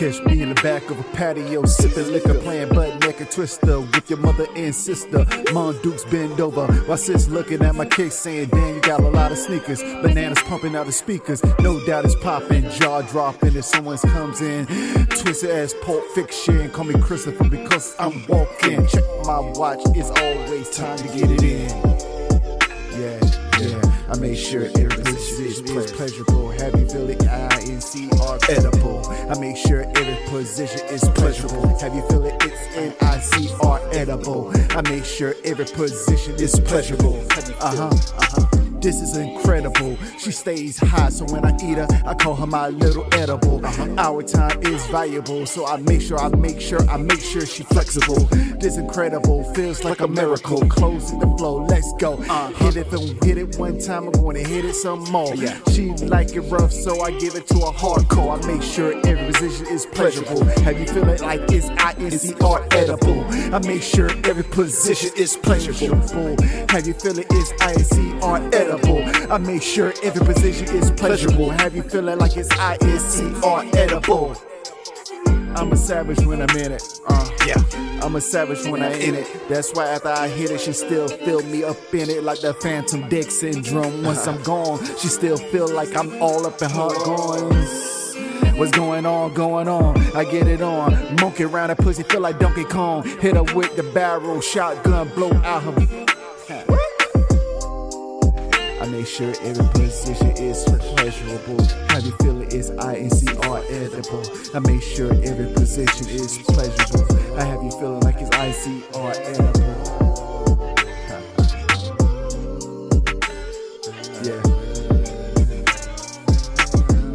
Catch me in the back of a patio, sipping liquor, playing butt naked twister with your mother and sister. Mom Dukes bend over while sis looking at my case, saying, Damn, you got a lot of sneakers. Bananas pumping out the speakers, no doubt it's popping, jaw dropping if someone comes in. Twisted ass Pulp Fiction, call me Christopher because I'm walking. Check my watch, it's always time to get it in. Yeah, yeah. I make sure every position is pleasurable. You feel it? C R edible. I make sure every position is pleasurable. Have you feel it? It's N I C R edible. I make sure every position is pleasurable. Uh huh. Uh huh. This is incredible. She stays high, so when I eat her, I call her my little edible. Uh-huh. Our time is valuable, so I make sure, I make sure, I make sure she flexible. This incredible feels like a miracle. Closing the flow, let's go. Uh-huh. Hit it, don't hit it one time, I'm gonna hit it some more. She like it rough, so I give it to her hardcore. I make sure every position is pleasurable. Have you feel it like it's I N C R edible? I make sure every position is pleasurable. Have you feel it? It's I N C R edible. I make sure every position is pleasurable. Have you feeling like it's I N C R edible? I'm a savage when I'm in it. Uh, yeah. I'm a savage when I'm in it. That's why after I hit it, she still feel me up in it like the Phantom Dick syndrome. Once I'm gone, she still feel like I'm all up in her goings. What's going on, going on? I get it on. Monkey around that pussy, feel like Donkey Kong. Hit her with the barrel, shotgun, blow out her. Make sure every position is pleasurable. How you feel it is I N C R edible. I make sure every position is pleasurable. I have you feeling like it's I C R edible. Yeah.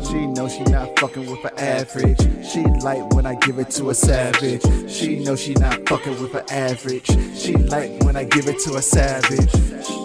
She know she not fucking with an average. She like when I give it to a savage. She know she not fucking with an average. She like when I give it to a savage.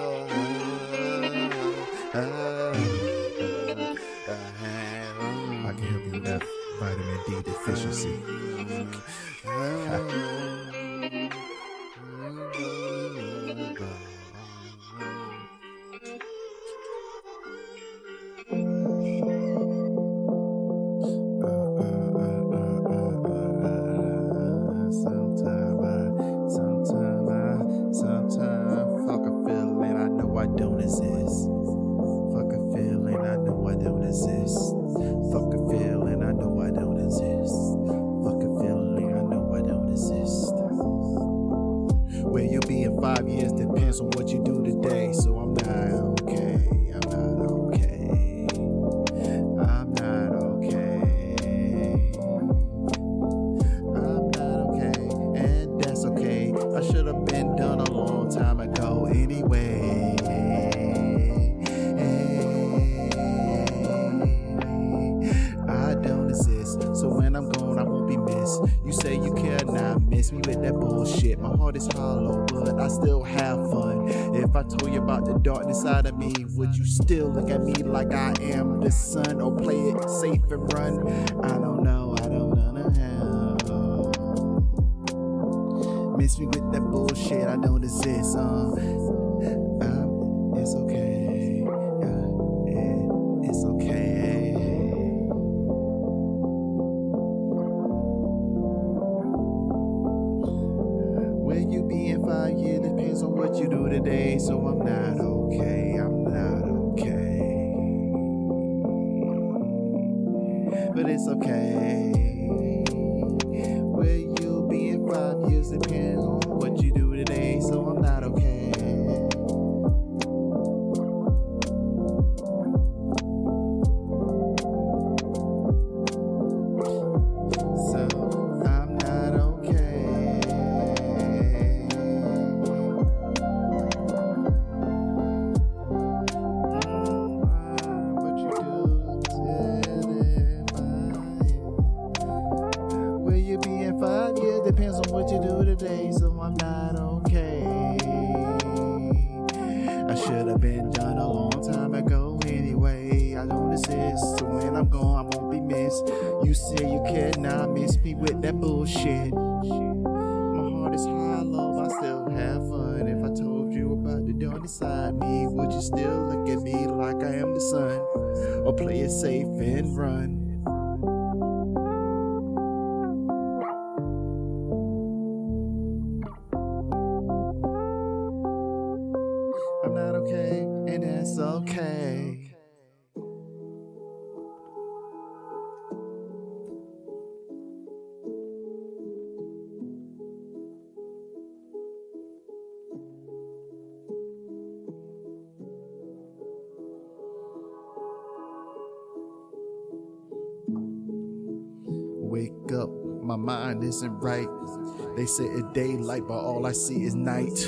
still look at me like I am the sun, or play it safe and run? I don't know, I don't know. Miss me with that bullshit, I don't exist. Uh, um, it's okay. Bullshit. My heart is hollow, I still have fun. If I told you about the dawn inside me, would you still look at me like I am the sun? Or play it safe and run? Wake up, my mind isn't right. They say it's daylight, but all I see is night.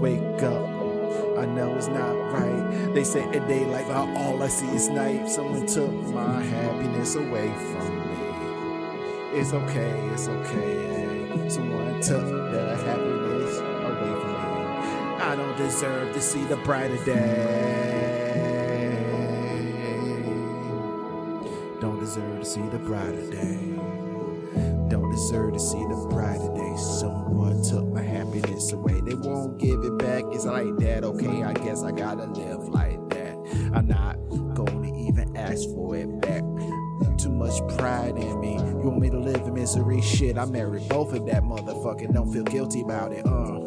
Wake up, I know it's not right. They say it's daylight, but all I see is night. Someone took my happiness away from me. It's okay, it's okay. Someone took the happiness away from me. I don't deserve to see the brighter day. Don't deserve to see the brighter day. Deserve to see the brighter day. Someone took my happiness away. They won't give it back. It's like that. Okay, I guess I gotta live like that. I'm not gonna even ask for it back. Too much pride in me. You want me to live in misery? Shit, I married both of that motherfucker. Don't feel guilty about it. Uh.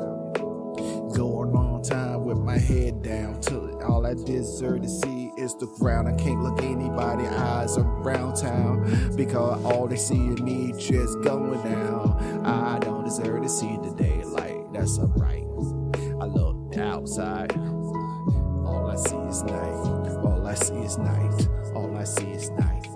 Go a long time with my head down till all I deserve to see is the ground. I can't look anybody eyes around town because all they see is me just going down. I don't deserve to see the daylight. That's alright. I look outside. All I see is night. All I see is night. All I see is night.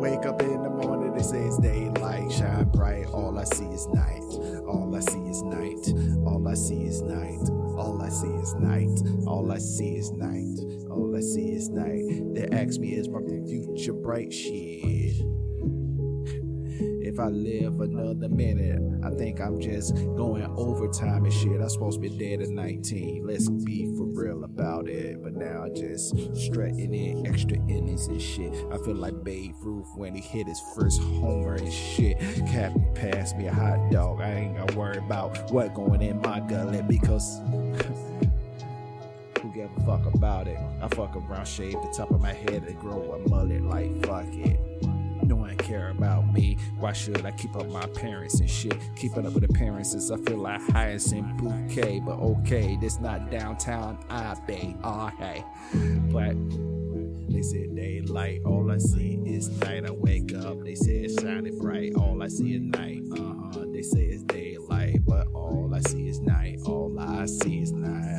Wake up in the morning, they say it's daylight, shine bright. All I see is night. All I see is night. All I see is night. All I see is night. All I see is night. All I see is night. They ask me, is my future bright? Shit. If I live another minute, I think I'm just going overtime and shit. I'm supposed to be dead at 19. Let's be for real about it. But now I just strutting in extra innings and shit. I feel like Babe Ruth when he hit his first homer and shit. Captain passed me a hot dog. I ain't gonna worry about what going in my gullet because who give a fuck about it? I fuck around, shave the top of my head and grow a mullet like fuck it. No one care about me. Why should I keep up my parents and shit? Keeping up with appearances, I feel like hyacinth bouquet. But okay, this not downtown I bay. Oh hey, but they said daylight. All I see is night. I wake up. They say it's shining bright. All I see is night. Uh huh. They say it's daylight, but all I see is night. All I see is night.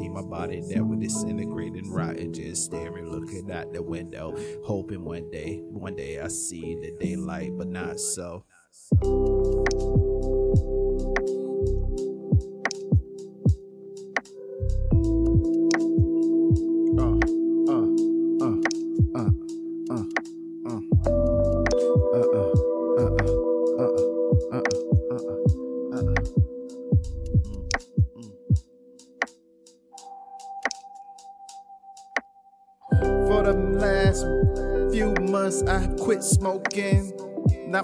See my body there with disintegrating, rotting, just staring, looking out the window, hoping one day, one day I see the daylight, but not so.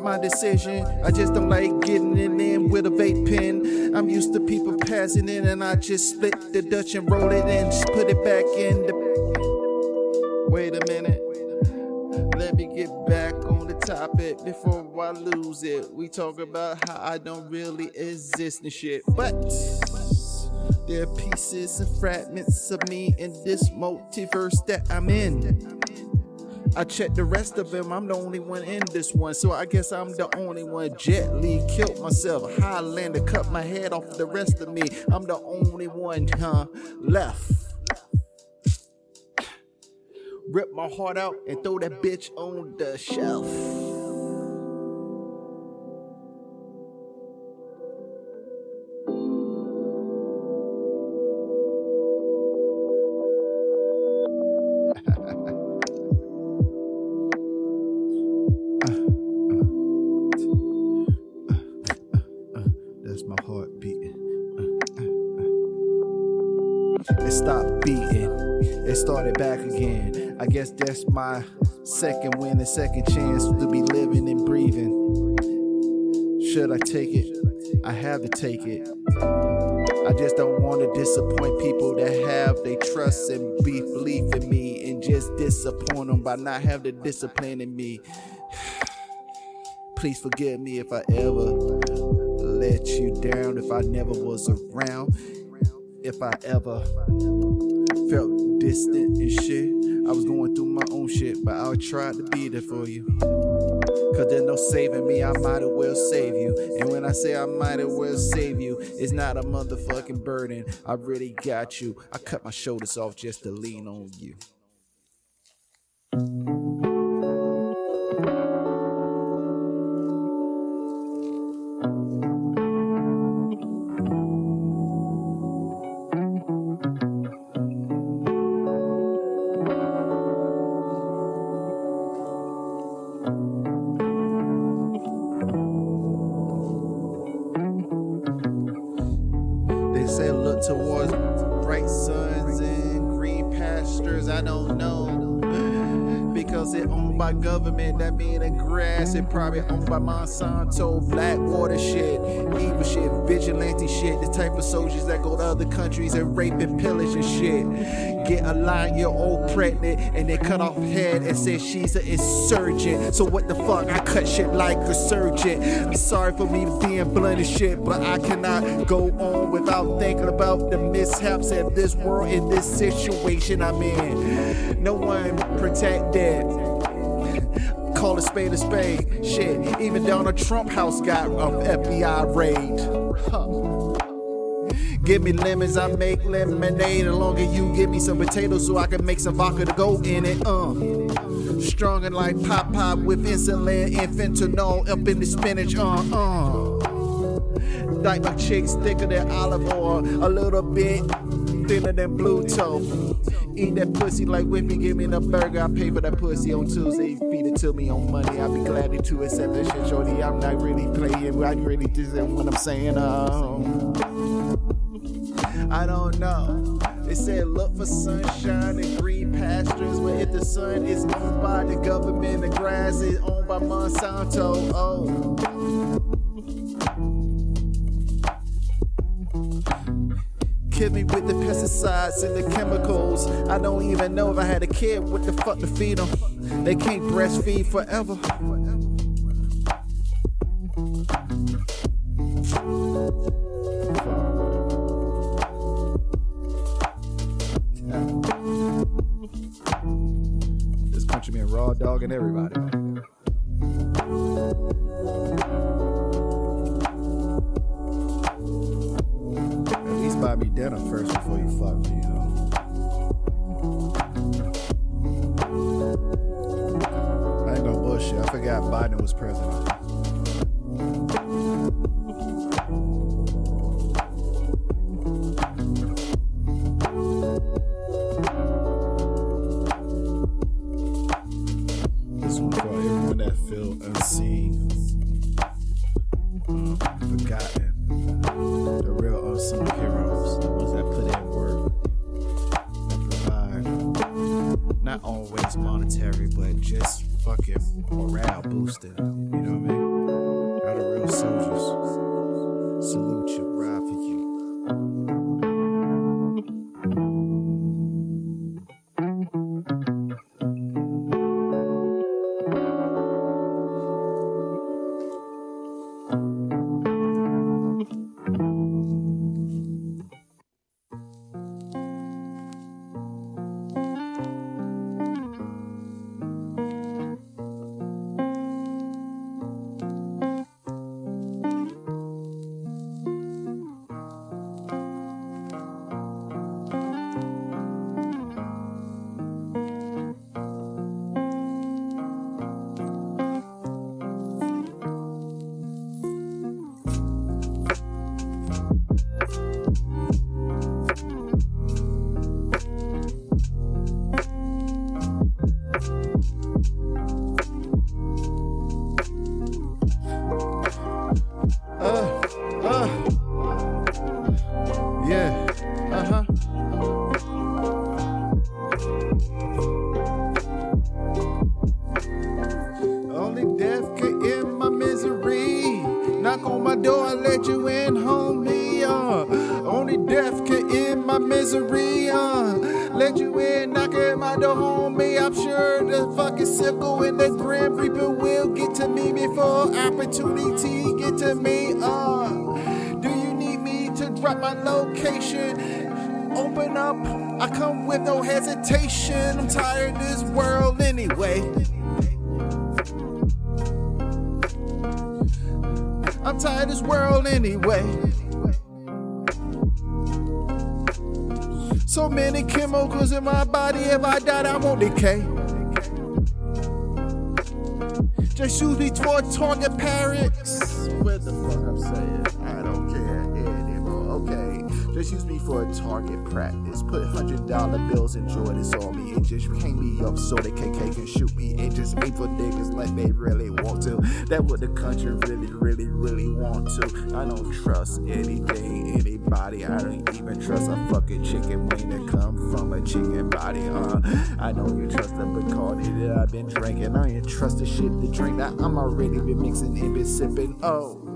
My decision. I just don't like getting it in with a vape pen. I'm used to people passing in, and I just split the Dutch and roll it and just put it back in the. Wait a minute. Let me get back on the topic before I lose it. We talk about how I don't really exist and shit. But there are pieces and fragments of me in this multiverse that I'm in. I checked the rest of them, I'm the only one in this one, so I guess I'm the only one. Jet Li killed myself, Highlander cut my head off the rest of me. I'm the only one, huh, left. Rip my heart out and throw that bitch on the shelf. Started back again. I guess that's my second win, a second chance to be living and breathing. Should I take it? I have to take it. I just don't want to disappoint people that have they trust and be belief in me and just disappoint them by not having the discipline in me. Please forgive me if I ever let you down, if I never was around, if I ever felt distant and shit. I was going through my own shit, but I tried to be there for you. Cause there's no saving me, I might as well save you. And when I say I might as well save you, it's not a motherfucking burden. I really got you. I cut my shoulders off just to lean on you. Owned by government, that mean the grass. It probably owned by Monsanto, Blackwater shit, evil shit, vigilante shit. The type of soldiers that go to other countries and rape and pillage and shit. Get a nine year old pregnant and they cut off head and say she's an insurgent. So what the fuck? I cut shit like a surgeon. I'm sorry for me being blunt and shit, but I cannot go on without thinking about the mishaps of this world in this situation I'm in. No one protected. Call a spade a spade. Shit, even Donald Trump house got a FBI raid. Huh. Give me lemons, I make lemonade. The longer you give me some potatoes so I can make some vodka to go in it. Uh. Stronger like pop pop with insulin and fentanyl up in the spinach. Uh uh. Like my chicks thicker than Olive Oyl, a little bit thinner than blue Bluto. Eat that pussy like Wimpy, give me the burger. I pay for that pussy on Tuesday. Feed it to me on Monday. I'll be glad to accept that shit, shorty. I'm not really playing. I really just what I'm saying. Um, I don't know. They said look for sunshine and green pastures, but if the sun is owned by the government, the grass is owned by Monsanto. Oh. Kill me with the pesticides and the chemicals. I don't even know if I had a kid. What the fuck to feed them? They can't breastfeed forever. This country man raw dog and everybody. Dinner first before you fuck you know. I ain't gonna bullshit. I forgot Biden was president. Opportunity get to me. Uh. Do you need me to drop my location? Open up, I come with no hesitation. I'm tired of this world anyway. I'm tired of this world anyway. So many chemicals in my body, if I died, I won't decay. Just use me for target parrots. What the fuck I'm saying? Just use me for a target practice. Put hundred dollar bills and Jordans on me and just hang me up so the KK can shoot me and just aim for niggas like they really want to. That what the country really, really, really want to. I don't trust anything, anybody. I don't even trust a fucking chicken wing that come from a chicken body, huh? I know you trust the Bacardi that I've been drinking. I ain't trust the shit to drink that I'm already been mixing and been sipping. Oh.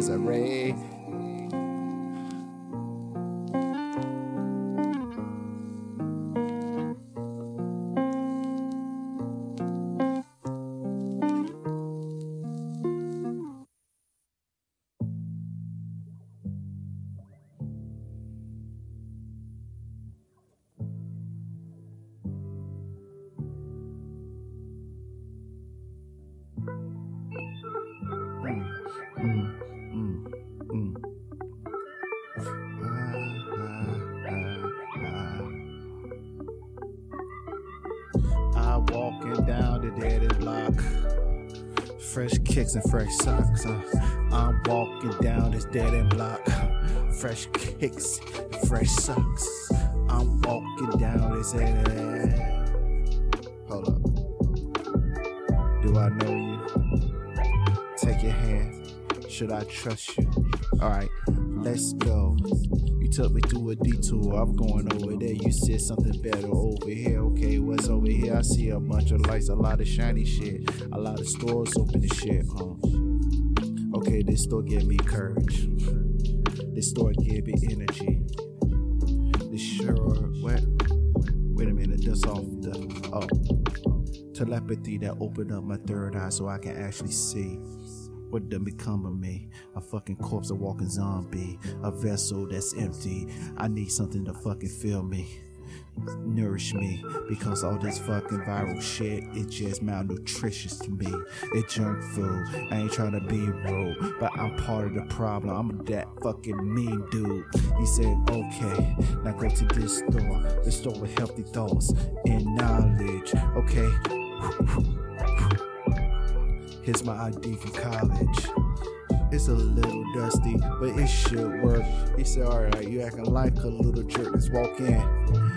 is a ray fresh socks. Uh, I'm walking down this dead end block. Fresh kicks, fresh socks. I'm walking down this dead end. Hold up. Do I know you? Take your hand. Should I trust you? Alright, let's go. You took me through a detour. I'm going over there. You said something better over here. Okay, what's over here? I see a bunch of lights, a lot of shiny shit. A lot of stores open and shit, huh? Okay, this store gave me courage. This store gave me energy. This sure what? Wait a minute, that's off the oh telepathy that opened up my third eye so I can actually see what done become of me? A fucking corpse, a walking zombie, a vessel that's empty. I need something to fucking fill me nourish me because all this fucking viral shit is just malnutritious to me. It's junk food. I ain't trying to be rude, but I'm part of the problem. I'm that fucking mean dude. He said, okay, now go to this store, the store with healthy thoughts and knowledge. Okay. Here's my ID from college. It's a little dusty, but it should work. He said, Alright, you acting like a little jerk. Let's walk in.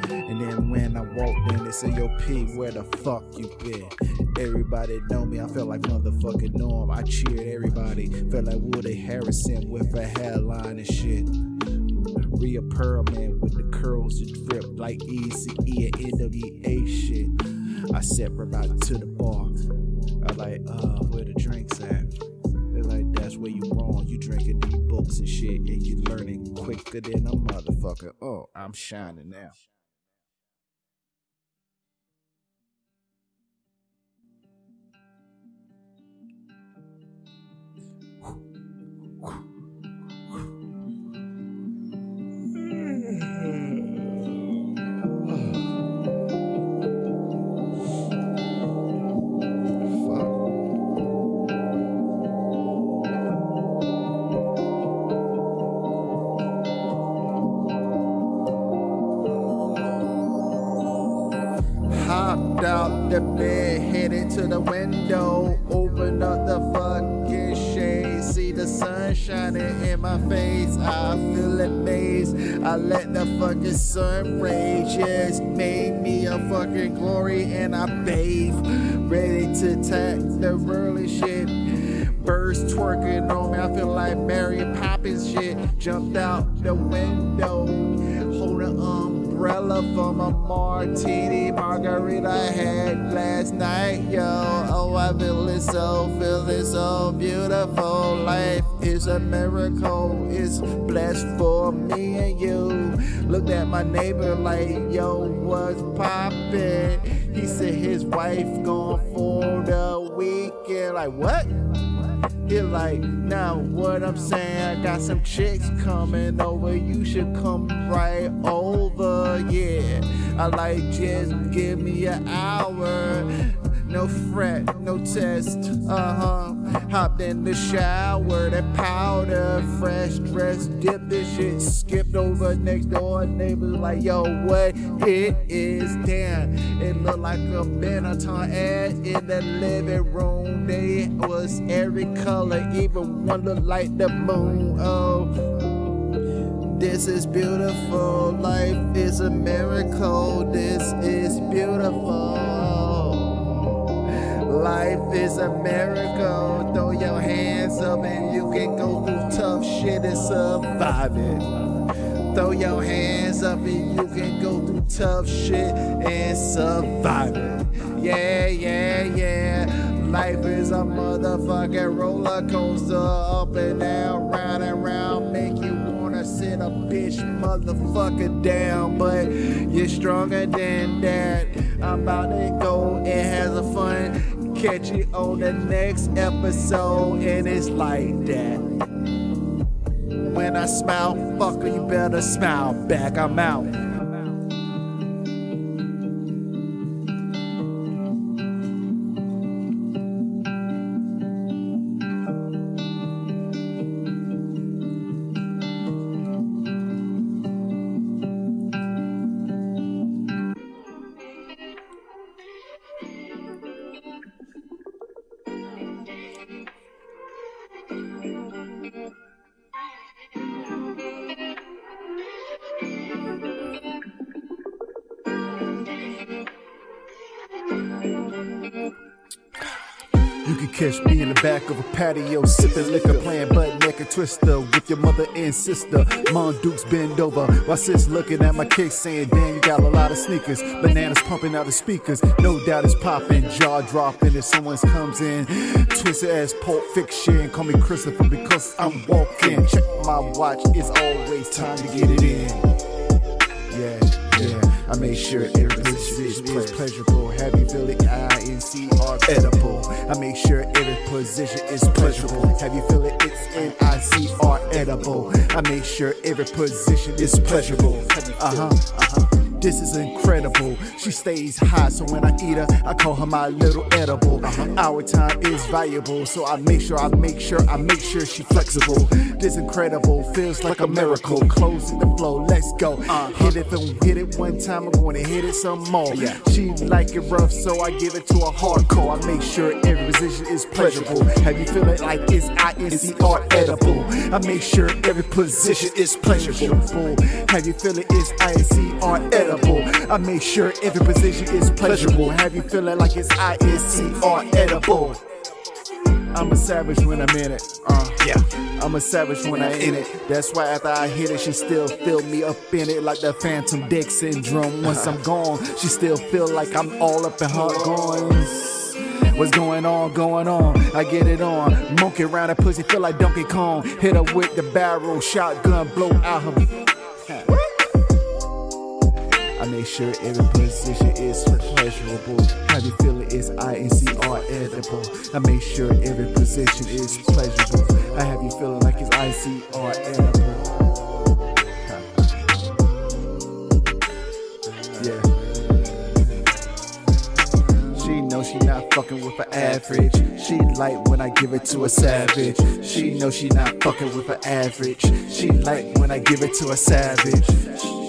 And then when I walked in, they say, Yo, P, where the fuck you been? Everybody know me, I felt like motherfucking Norm. I cheered everybody, felt like Woody Harrelson with a hairline and shit. Rhea Perlman with the curls that drip like Easy E and NWA shit. I step right to the bar. I like, uh, where the drinks at? They're like, that's where you wrong. You drinking these books and shit, and you learning quicker than a motherfucker. Oh, I'm shining now. Hopped Jumped out the window, holding umbrella from a martini margarita I had last night, yo. Oh, I feel it so, feel it so beautiful. Life is a miracle, it's blessed for me and you. Looked at my neighbor like, yo, what's poppin'? He said his wife gone for the weekend. Like, what? He like, now what I'm saying, I got some chicks coming over, you should come right over, yeah. I like, just give me an hour, no fret, no test, uh huh. Hopped in the shower, that powder, fresh dress, dip this shit, skipped over next door, neighbors like, yo, what it is, damn. It looked like a Benetton ad in the living room. They was every color, even one looked like the moon. Oh, this is beautiful. Life is a miracle. This is beautiful. Life is a miracle. Throw your hands up and you can go through tough shit and survive it. Throw your hands up and you can go through tough shit and survive it. Yeah, yeah, yeah. Life is a motherfucking roller coaster, up and down, round and round, make you wanna sit a bitch motherfucker down, but you're stronger than that. I'm about to go and have a fun. Catch you on the next episode, and it's like that. When I smile, fucker, you better smile back. I'm out. Catch me in the back of a patio, sipping liquor, playing butt naked twister with your mother and sister. Mom Dukes bend over while sis looking at my kicks, saying, Damn, you got a lot of sneakers. Bananas pumping out the speakers, no doubt it's popping, jaw dropping if someone comes in. Twisted as Pulp Fiction, call me Christopher because I'm walking. Check my watch, it's always time to get it in. Yeah, yeah. I make sure every position is pleasurable. You feel it? I-N-C-R edible. I make sure every position is pleasurable. Have you feel it? It's N-I-C-R edible. I make sure every position is pleasurable. Uh huh. Uh huh. This is incredible. She stays high, so when I eat her, I call her my little edible. Uh-huh. Our time is valuable, so I make sure, I make sure, I make sure she flexible. This incredible feels like a miracle. Closing the flow, let's go. Uh-huh. Hit it, and hit it one time. I'm to hit it some more. Yeah. She like it rough, so I give it to her hardcore. I make sure every position is pleasurable. Have you feeling like it's I N C R edible? I make sure every position is pleasurable. Have you feeling it? It's I N C R edible. Edible. I make sure every position is pleasurable. Have you feeling like it's INC edible? I'm a savage when I'm in it. Uh, yeah. I'm a savage when I'm in it. That's why after I hit it, she still feel me up in it like the Phantom Dick syndrome. Once I'm gone, she still feel like I'm all up in her goings. What's going on, going on? I get it on. Monkey around that pussy, feel like Donkey Kong. Hit her with the barrel, shotgun, blow out her. I make sure every position is pleasurable. How you feel it is INCR edible. I make sure every position is pleasurable. I have you feeling like it's ICR edible. Yeah. She know she not fucking with an average. She like when I give it to a savage. She know she not fucking with an average. She like when I give it to a savage.